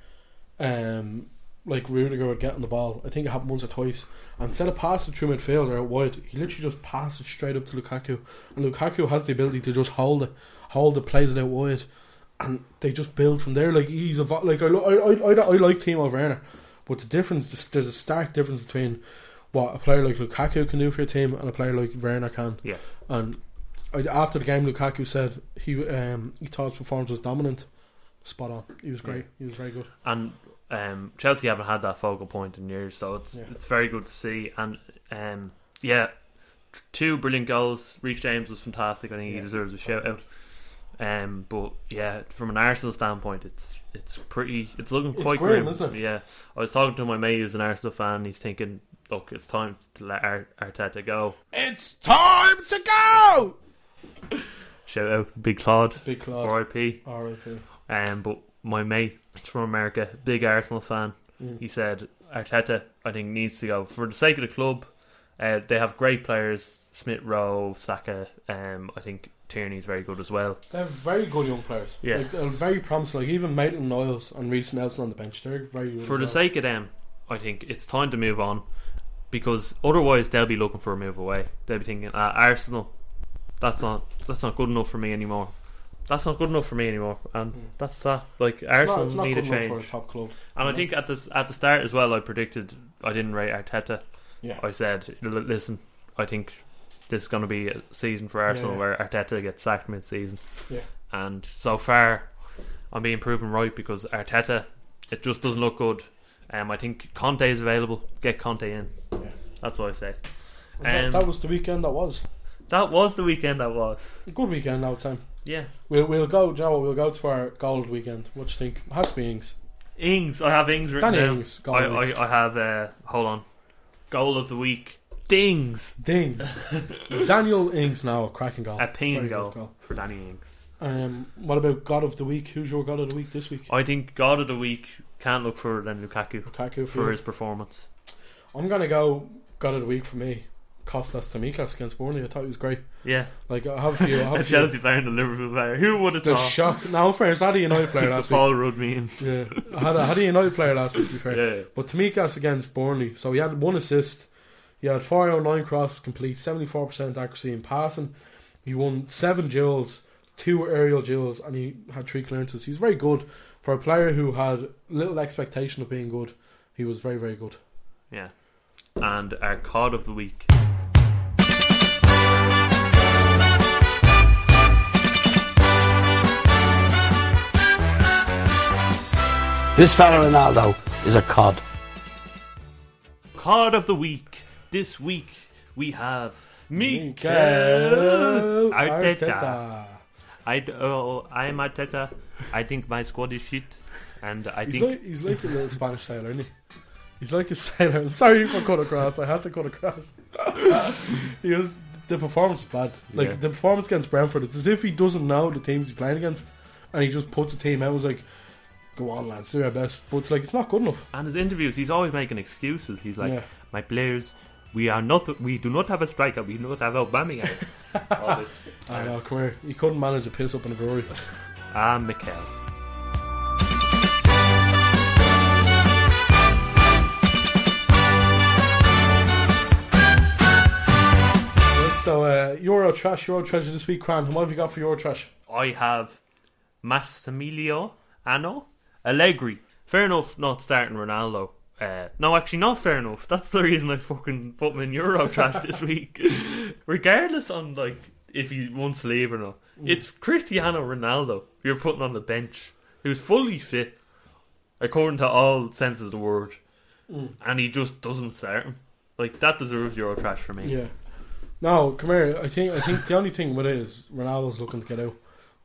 um, like Rudiger would get on the ball. I think it happened once or twice. And instead of passing through midfield or out wide, he literally just passes straight up to Lukaku. And Lukaku has the ability to just hold it, hold it, plays it out wide, and they just build from there. Like he's a vo- like I lo- I I, I, I like Timo Werner, but the difference there's a stark difference between what a player like Lukaku can do for your team and a player like Werner can. yeah. And after the game, Lukaku said he um, he thought his performance was dominant. Spot on. He was great. He was very good. and um, Chelsea haven't had that focal point in years, so it's Yeah. it's very good to see. And um, yeah, two brilliant goals. Reece James was fantastic. I think Yeah. he deserves a shout out. Um, but yeah, from an Arsenal standpoint, it's it's pretty. It's looking It's quite grim, grim, isn't it? Yeah, I was talking to my mate who's an Arsenal fan. He's thinking, look, it's time to let Ar- Arteta go. It's time to go. Shout out, Big Claude, Big Claude. R.I.P. R.I.P. Um, but my mate, he's from America, big Arsenal fan. Mm. He said Arteta, I think, needs to go for the sake of the club. Uh, they have great players: Smith Rowe, Saka. Um, I think Tierney's very good as well. They have very good young players. Yeah. like, they're very promising. Like even Maitland Niles and Reiss Nelson on the bench, they're very good. For the well. sake of them, I think it's time to move on because otherwise they'll be looking for a move away. They'll be thinking, ah, Arsenal, that's not that's not good enough for me anymore. That's not good enough for me anymore, and that's that. Like Hmm. It's not- Arsenal it's not need a good enough change. for a top club. And I think at the at the start as well, I predicted I didn't rate Arteta. Yeah. I said, listen, I think this is going to be a season for Arsenal yeah. where Arteta gets sacked mid-season. Yeah. And so far, I'm being proven right because Arteta, it just doesn't look good. Um, I think Conte is available. Get Conte in. Yeah. That's what I say. That- Um, that was the weekend. That was That was the weekend. That was. good weekend. Now time. Yeah. We'll we'll go, Joe. We'll go to our gold weekend. What do you think? Has to be Ings. Ings. I have Ings written Danny down. Ings, goal I, of the week. I, I have. Uh, hold on. Goal of the week. Dings. Ding. Daniel Ings now a cracking goal. A ping goal, for Danny Ings. Um, what about God of the Week? Who's your God of the Week this week? I think God of the week can't look further than Lukaku Lukaku for, for you? his performance. I'm gonna go God of the Week for me. Kostas Tsimikas against Burnley. I thought he was great. Yeah. Like I have a few. I have A few Chelsea player and a Liverpool player. Who would have the thought? shock. Now, fair, I had a United player the last week. Paul Rudd mean. Yeah, I had a, I had a United player last week. To be fair, Yeah. but Tamikas against Burnley, so he had one assist. He had four out nine crosses complete, seventy four percent accuracy in passing. He won seven duels, two aerial duels, and he had three clearances. He's very good for a player who had little expectation of being good. He was very very good. Yeah. And our card of the week. This fella Ronaldo is a cod. Card of the week. This week we have Mikel Mikel Arteta. Arteta. I d- oh, I'm Arteta. I think my squad is shit, and I He's think like he's like a little Spanish sailor, isn't he? He's like a sailor. I'm sorry if I cut across. I had to cut across. he was the performance is bad. Like Yeah. the performance against Brentford, it's as if he doesn't know the teams he's playing against, and he just puts the team out. Was like, go on, lads, do our best. But it's like it's not good enough. and his interviews, he's always making excuses. He's like, Yeah. my players. We are not. We do not have a striker. We do not have Aubameyang. All this. I know. Come here. He couldn't manage a piss up in a brewery. Ah, Mikel. Right, so uh, Euro trash, Euro treasure this week, Cran. What have you got for Euro trash? I have Massimiliano Anno Allegri. Fair enough, not starting Ronaldo. Uh, no, actually, not fair enough. That's the reason I fucking put him in Euro trash this week. Regardless on like if he wants to leave or not, it's Cristiano Ronaldo you're putting on the bench, who's fully fit, according to all senses of the word, and he just doesn't start him. Like that deserves Euro trash for me. Yeah. No, come here. I think I think the only thing with it is Ronaldo's looking to get out.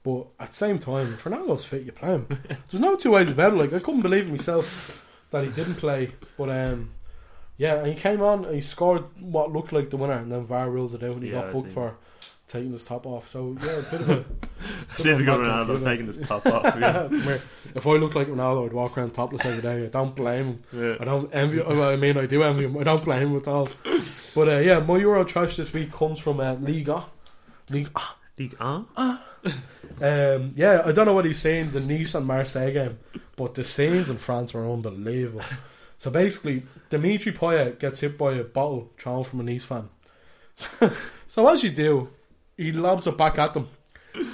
But at the same time, if Ronaldo's fit, you play him. There's no two ways about it. Like I couldn't believe it myself that he didn't play. But um, yeah, and he came on and he scored what looked like the winner, and then VAR ruled it out, and he Yeah, got booked for taking his top off. So yeah, a bit of a. bit of a Typical Ronaldo taking his top off. Yeah. If I looked like Ronaldo, I'd walk around topless every day. I don't blame him. Yeah. I don't envy. Well, I mean, I do envy him. I don't blame him at all. But uh, yeah, my Euro trash this week comes from uh, Liga. Liga. League on. Um, yeah, I don't know what he's saying the Nice and Marseille game, but the scenes in France were unbelievable. So basically, Dimitri Payet gets hit by a bottle thrown from a Nice fan. so as you do, he lobs it back at them.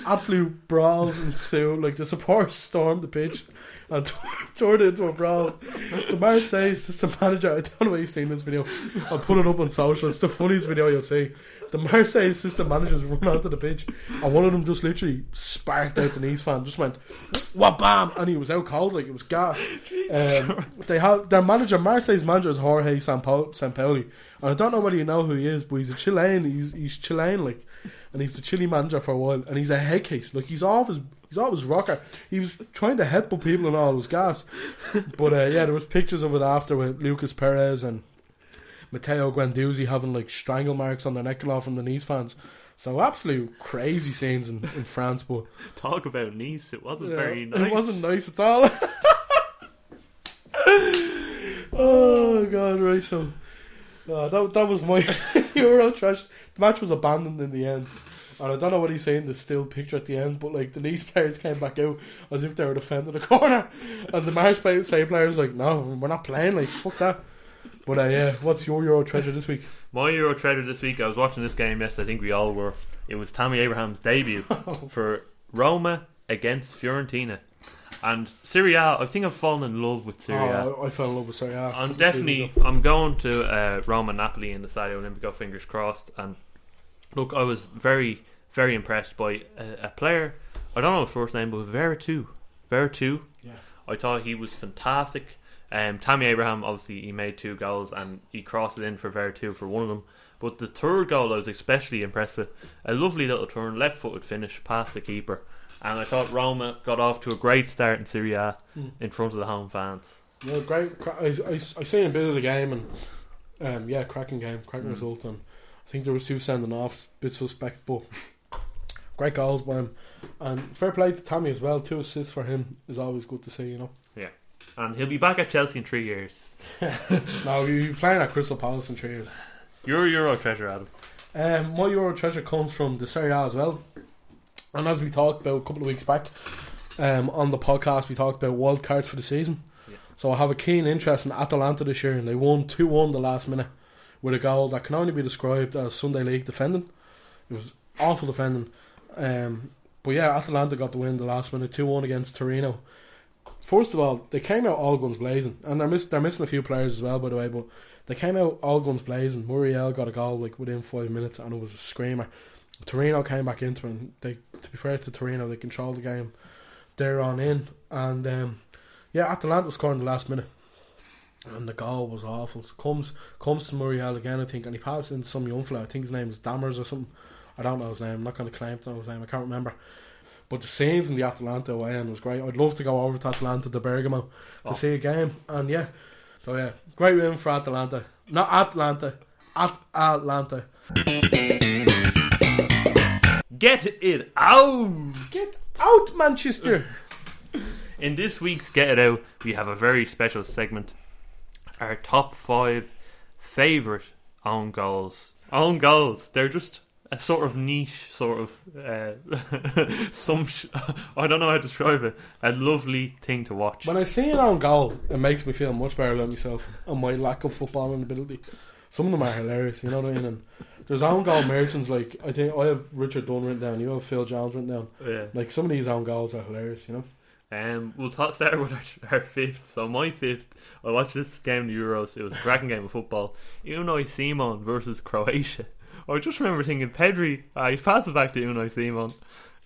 Absolute brawls ensue. Like the supporters storm the pitch and turned it into a brawl. The Marseille assistant manager, I don't know where you've seen this video. I'll put it up on social. It's the funniest video you'll see. The Marseille assistant managers run onto the pitch, and one of them just literally sparked out the Nice fan. Just went, "What bam!" and he was out cold like it was gas. Um, they have their manager, Marseille's manager is Jorge Sampo- Sampaoli, and I don't know whether you know who he is, but he's a Chilean. He's he's Chilean like, and he's a Chile manager for a while, and he's a head case. Like he's off his he's his rocker. He was trying to headbutt people and all. Was gas. But uh, yeah, there was pictures of it after with Lucas Perez and Matteo Guendouzi having like strangle marks on their neck and all from the Nice fans. So absolute crazy scenes in, in France, but Talk about Nice. It wasn't yeah, very nice. it wasn't nice at all. oh god, right so uh, that that was my Euro trash. The match was abandoned in the end. And I don't know what he's saying, the still picture at the end, but like the Nice players came back out as if they were defending the corner. And the Marseille players like, no, we're not playing, like, fuck that. But uh, yeah, what's your Euro treasure this week? My Euro treasure this week, I was watching this game yesterday, I think we all were. It was Tammy Abraham's debut for Roma against Fiorentina. And Serie A, I think I've fallen in love with Serie A. Oh, I, I fell in love with Serie A. I'm definitely. I'm going to uh, Roma Napoli in the Stadio Olimpico, fingers crossed. And look, I was very, very impressed by a, a player, I don't know his first name, but Veretout. Veretout. Yeah. I thought he was fantastic. Um, Tammy Abraham, obviously, he made two goals and he crossed it in for Veretout for one of them. But the third goal, I was especially impressed with. A lovely little turn, left footed finish past the keeper. And I thought Roma got off to a great start in Serie A Hmm. in front of the home fans. Yeah, great. I, I, I seen a bit of the game and um, yeah, cracking game, cracking Mm. result, and I think there was two sending offs, bit suspect, but great goals by him, and fair play to Tammy as well. Two assists for him is always good to see, you know. Yeah. And he'll be back at Chelsea in three years. now you you playing at Crystal Palace in three years. Your Euro treasure, Adam. Um, my Euro treasure comes from the Serie A as well. And as we talked about a couple of weeks back um, on the podcast, we talked about wild cards for the season. So I have a keen interest in Atalanta this year, and they won 2 1 the last minute with a goal that can only be described as Sunday League defending. It was awful defending. Um, but yeah, Atalanta got the win the last minute 2 1 against Torino. First of all, they came out all guns blazing, and they're, miss- they're missing a few players as well, by the way. But they came out all guns blazing. Muriel got a goal like within five minutes, and it was a screamer. Torino came back into it. And they, to be fair to Torino, they controlled the game. They're on in, and um, yeah, Atalanta scored in the last minute, and the goal was awful. So comes comes to Muriel again, I think, and he passes in some young fella. I think his name is Dammers or something. I don't know his name. I'm not going to claim to know his name. I can't remember. But the scenes in the Atalanta away end was great. I'd love to go over to Atalanta to Bergamo to Oh. see a game, and yeah, so yeah, great win for Atalanta. Not Atlanta, at Atlanta. Get it out! Get out, Manchester! In this week's Get It Out, we have a very special segment. Our top five favourite own goals. Own goals. They're just a sort of niche, sort of uh, some. Sh- I don't know how to describe it. A lovely thing to watch. When I see an own goal, it makes me feel much better about myself and my lack of footballing ability. Some of them are hilarious, you know what I mean? And there's own goal merchants like I think I have Richard Dunne written down, you have Phil Jones written down. Yeah. Like some of these own goals are hilarious, you know. Um, we'll ta- start with our, our fifth. So my fifth, I watched this game in Euros. It was a cracking game of football. Unai Simon versus Croatia. I just remember thinking, Pedri, uh, he passes it back to Unai Simon.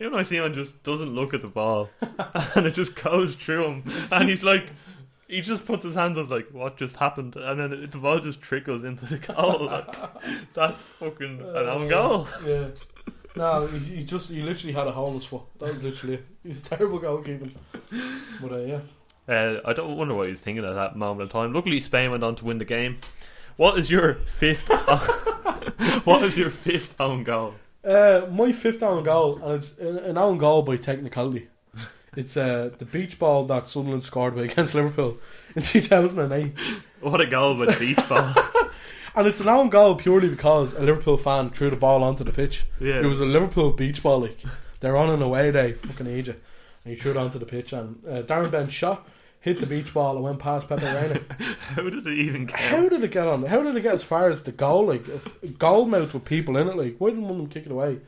Unai Simon just doesn't look at the ball, and it just goes through him, and he's like. He just puts his hands up like, what just happened? And then it, the ball just trickles into the goal. Like, that's fucking an own goal. Yeah. No, he, he just he literally had a hole in his foot. That was literally it. He's terrible goalkeeping. But uh, yeah. Uh, I don't wonder what he's thinking at that moment in time. Luckily, Spain went on to win the game. What is your fifth? what is your fifth own goal? Uh, my fifth own goal, and it's an own goal by technicality. It's uh, the beach ball that Sunderland scored with against Liverpool in 2008. What a goal with beach ball! And it's an own goal purely because a Liverpool fan threw the ball onto the pitch. Yeah. It was a Liverpool beach ball, like they're on an away day, fucking Asia, and he threw it onto the pitch. And uh, Darren Bent shot, hit the beach ball, and went past Pepe Reina. How did it even count? How did it get on? How did it get as far as the goal? Like a goal mouth with people in it. Like why didn't one of them kick it away?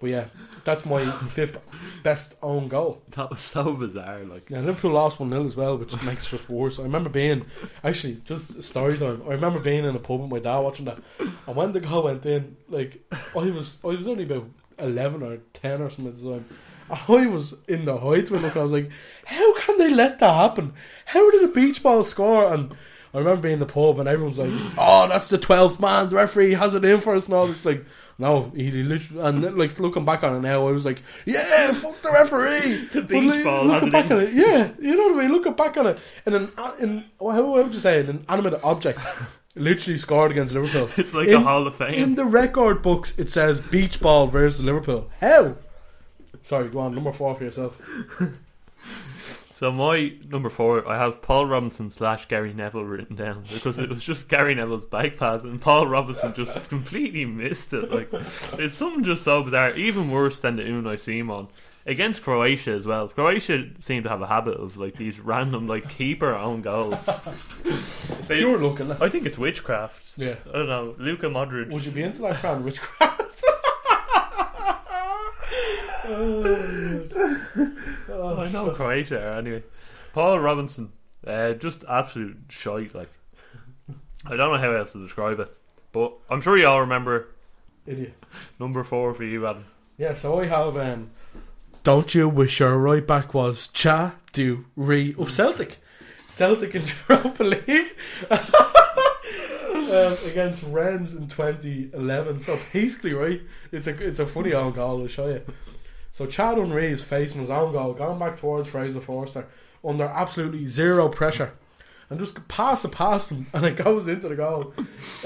But yeah, that's my fifth best own goal. That was so bizarre. Like, Yeah, Liverpool lost one 0 as well, which makes it just worse. I remember being actually just story time. I remember being in a pub with my dad watching that, and when the goal went in, like I was, I was only about eleven or ten or something at the time. I was in the height when look. I was like, "How can they let that happen? How did a beach ball score?" And I remember being in the pub and everyone's like, "Oh, that's the twelfth man. The referee has it in for us." And all this like, no, he literally and then, like looking back on it now, I was like, "Yeah, fuck the referee." The beach like, ball has looking it back in. on it, yeah, you know what I mean. Looking back on it, and an in how how would you say it? An animate object. Literally scored against Liverpool. It's like a Hall of Fame. In the record books, it says beach ball versus Liverpool. How? Sorry, go on. Number four for yourself. so my number four, I have Paul Robinson slash Gary Neville written down because it was just Gary Neville's back pass, and Paul Robinson just completely missed it. Like, it's something just so bizarre. Even worse than the Unai Simon. Against Croatia as well. Croatia seem to have a habit of like these random like keeper own goals. They- Pure looking. I think it's witchcraft. Yeah. I don't know. Luka Modric. Would you be into that kind of witchcraft? Oh, I know Croatia are anyway. Paul Robinson, uh, just absolute shite. Like I don't know how else to describe it, but I'm sure you all remember Idiot. number four for you, Adam. Yeah, so I have. Um, Don't you wish your right back was Cha Du Re of Celtic? Celtic in Europa League um, against Rennes in 2011. So basically, right, it's a it's a funny old goal. I'll show you. So Cha Du-ri is facing his own goal, going back towards Fraser Forster under absolutely zero pressure, and just pass it past him, and it goes into the goal.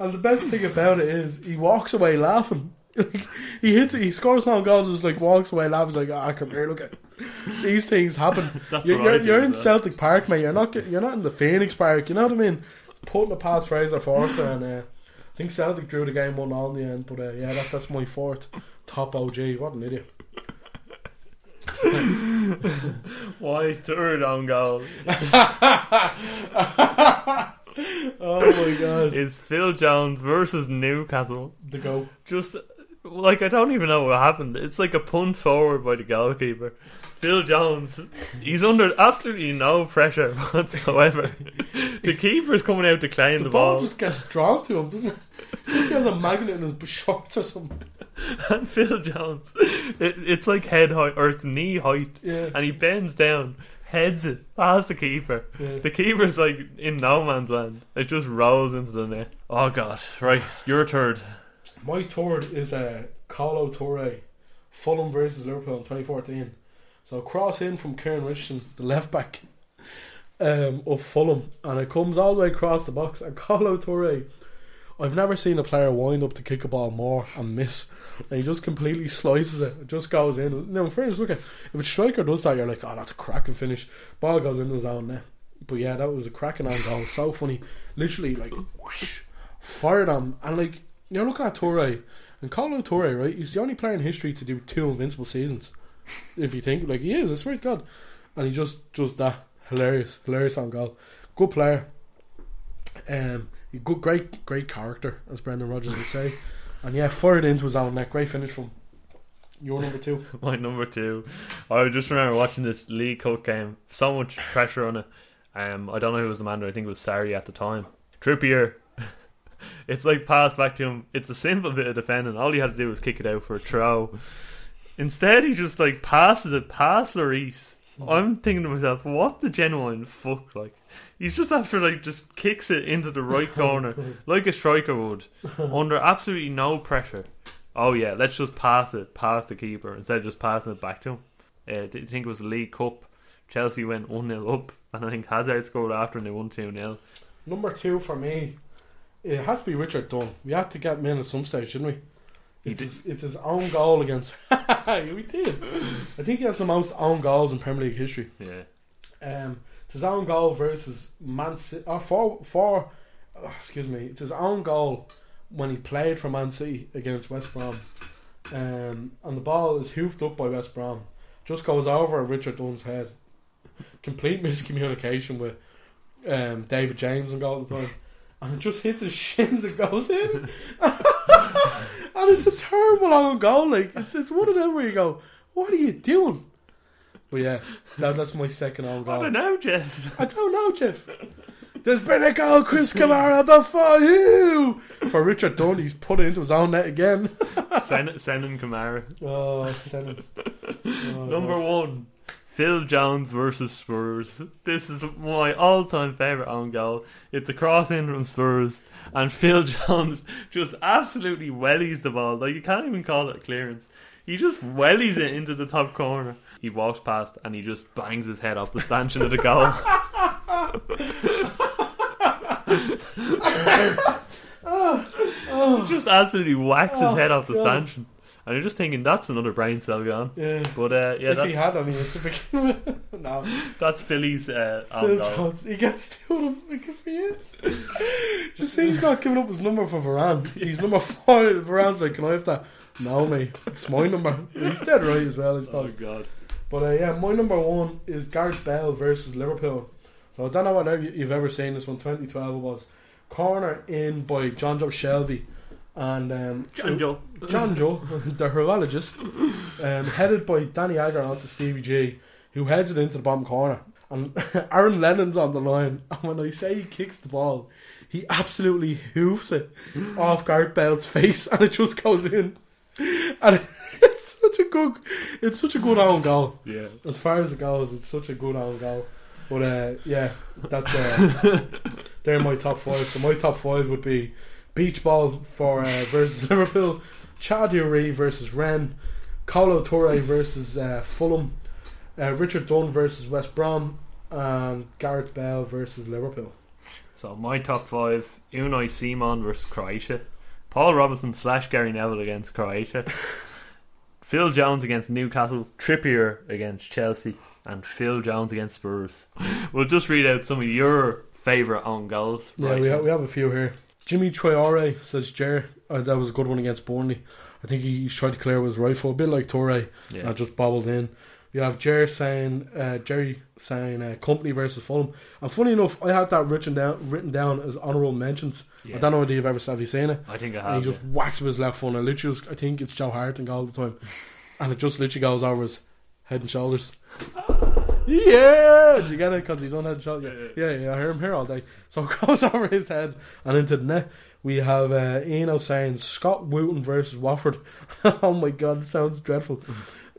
and the best thing about it is he walks away laughing. Like he hits it, he scores no goals, just like walks away laughing. He's like, "Ah, come here, look at these things happen." That's you're you're, you're in well. Celtic Park, mate. You're not you're not in the Phoenix Park. You know what I mean? Putting it past Fraser Forster and uh, I think Celtic drew the game one in the end, but uh, yeah, that, that's my fourth top OG. What an idiot! Why third on goal? Oh my god, It's Phil Jones versus Newcastle. the go. Just like I don't even know what happened. It's like a punt forward by the goalkeeper. Phil Jones, he's under absolutely no pressure whatsoever. the keeper's coming out to claim The, the, ball, ball, just gets drawn to him, doesn't it? He has a magnet in his shorts or something. and Phil Jones, it, it's like head height or it's knee height, Yeah. and he bends down, heads it past the keeper. Yeah. The keeper's like in no man's land. It just rolls into the net. Oh god! Right, your third. My third is uh, Kolo Touré, Fulham versus Liverpool in 2014. So cross in from Kieran Richardson, the left back um, of Fulham, and it comes all the way across the box. And Kolo Touré, I've never seen a player wind up to kick a ball more and miss. And he just completely slices it. It just goes in. Now, in fairness, look at if a striker does that, you're like, oh, that's a cracking finish. Ball goes into his own net. But yeah, that was a cracking on goal. So funny. Literally, like, whoosh, fired on. And like, you're looking at Touré. And Kolo Touré, right? He's the only player in history to do two invincible seasons. If you think, like, he is, I swear to God. And he just does that. Hilarious. Hilarious on goal. Good player. Um, good, great, great character, as Brendan Rodgers would say. And yeah, fired into his own net. Great finish from your number two. My number two. I just remember watching this League Cup game. So much pressure on it. Um, I don't know who was the man. I think it was Sarri at the time. Trippier. it's like pass back to him. It's a simple bit of defending. All he had to do was kick it out for a throw. Instead, he just like passes it past Lloris. I'm thinking to myself, what the genuine fuck? Like, he's just after like just kicks it into the right corner like a striker would, under absolutely no pressure. Oh yeah, let's just pass it past the keeper instead of just passing it back to him. Uh, you think it was the League Cup? Chelsea went 1 0 up, and I think Hazard scored after and they won 2 0. Number two for me, it has to be Richard Dunne. We had to get him in at some stage, shouldn't we? It's did. his, it's his own goal against. we did. I think he has the most own goals in Premier League history. Yeah. Um, it's his own goal versus Man City. Or for for, oh, excuse me, it's his own goal when he played for Man City against West Brom. Um, and the ball is hoofed up by West Brom, just goes over Richard Dunne's head. Complete miscommunication with um, David James and goal at the time. And it just hits his shins and goes in. and it's a terrible own goal. Like it's it's one of them where you go, What are you doing? But yeah, that, that's my second own goal. I don't know, Jeff. I don't know, Jeff. There's been a goal, Chris Kamara, before you. For Richard Dunne, he's put it into his own net again. Send, send Kamara. Oh, send. Oh, Number God. one, Phil Jones versus Spurs. This is my all-time favorite own goal. It's a cross in from Spurs, and Phil Jones just absolutely wellies the ball. Like you can't even call it a clearance. He just wellies it into the top corner. He walks past and he just bangs his head off the stanchion of the goal. He just absolutely whacks his head off the stanchion. And you're just thinking that's another brain cell gone. Yeah. But uh, yeah, if that's, he had any to begin with. no. that's Philly's uh, Phil. Jones, he gets two of them. For you. Just see, he's not giving up his number for Varane. He's number four. Varane's like, can I have that? No, mate. It's my number. He's dead right as well, I Oh god. But uh, yeah, my number one is Gareth Bell versus Liverpool. So I don't know whether you- you've ever seen this one. 2012 it was corner in by Jonjo Shelvey and um, Jonjo. John Joe, the horologist, um, headed by Danny Agger onto Stevie G, who heads it into the bottom corner. And Aaron Lennon's on the line, and when I say he kicks the ball, he absolutely hoofs it off Gareth Bell's face, and it just goes in. And it's such a good, it's such a good own goal. Yeah. As far as it goes, it's such a good own goal. But uh, yeah, that's uh, they're my top five. So my top five would be beach ball for uh, versus Liverpool, Cha Du-ri versus Rennes, Kolo Touré versus uh, Fulham, uh, Richard Dunne versus West Brom, and Gareth Bell versus Liverpool. So my top five: Unai Simon versus Croatia, Paul Robinson slash Gary Neville against Croatia, Phil Jones against Newcastle, Trippier against Chelsea, and Phil Jones against Spurs. We'll just read out some of your favourite own goals. Yeah, right? we have, we have a few here. Jimmy Traore says Jer. Uh, that was a good one against Burnley. I think he tried to clear with his right foot, a bit like Touré. Yeah. Uh, just bobbled in. You have Jer saying uh, Jerry saying uh, Kompany versus Fulham. And funny enough, I had that written down written down as honourable mentions. Yeah. I don't know whether you've ever have you seen it. I think I And have. he just whacks with his left foot. And literally, I think it's Joe Hart and all the time, and it just literally goes over his head and shoulders. Yeah, did you get it? Because he's on head and shoulders. Yeah, yeah, I hear him here all day. So it goes over his head and into the net. We have uh, Eno saying Scott Wootton versus Wofford. oh my god, sounds dreadful.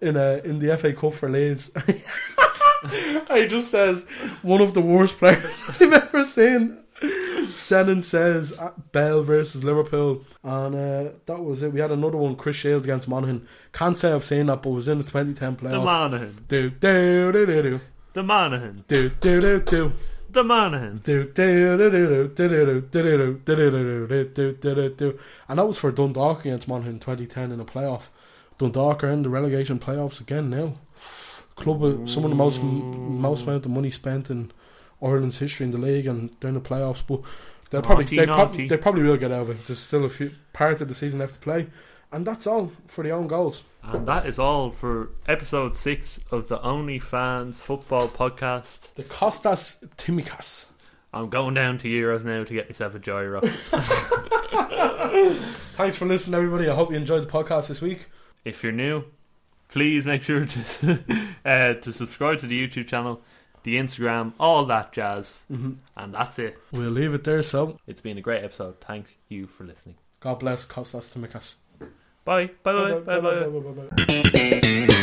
In uh, in the FA Cup for Leeds. he just says one of the worst players I've ever seen. Senan says uh, Bell versus Liverpool, and uh, that was it. We had another one, Chris Shields against Monaghan. Can't say I've seen that, but it was in the 2010 playoff. the Monaghan. Do do do do do The Monaghan. do do do do. The Monaghan. Do, do, do, do, do, do, do, do, do, do, do, do, do, do. And that was for Dundalk against Monaghan in 2010 in a playoff. Dundalk are in the relegation playoffs again now. Club with some of the most most amount of money spent in Ireland's history in the league, and they're the playoffs. But they'll probably Naughty, they, naughty. they probably will get over of it. There's still a few part of the season left to play, and that's all for the own goals. And that is all for episode six of the Only Fans Football Podcast. The Kostas Tsimikas. I'm going down to Euros now to get myself a gyro. Thanks for listening, everybody. I hope you enjoyed the podcast this week. if you're new, please make sure to uh, to subscribe to the YouTube channel, the Instagram, all that jazz. Mm-hmm. And that's it. We'll leave it there. So, It's been a great episode. Thank you for listening. God bless Kostas Tsimikas. Bye. Bye bye bye bye. bye. bye, bye, bye.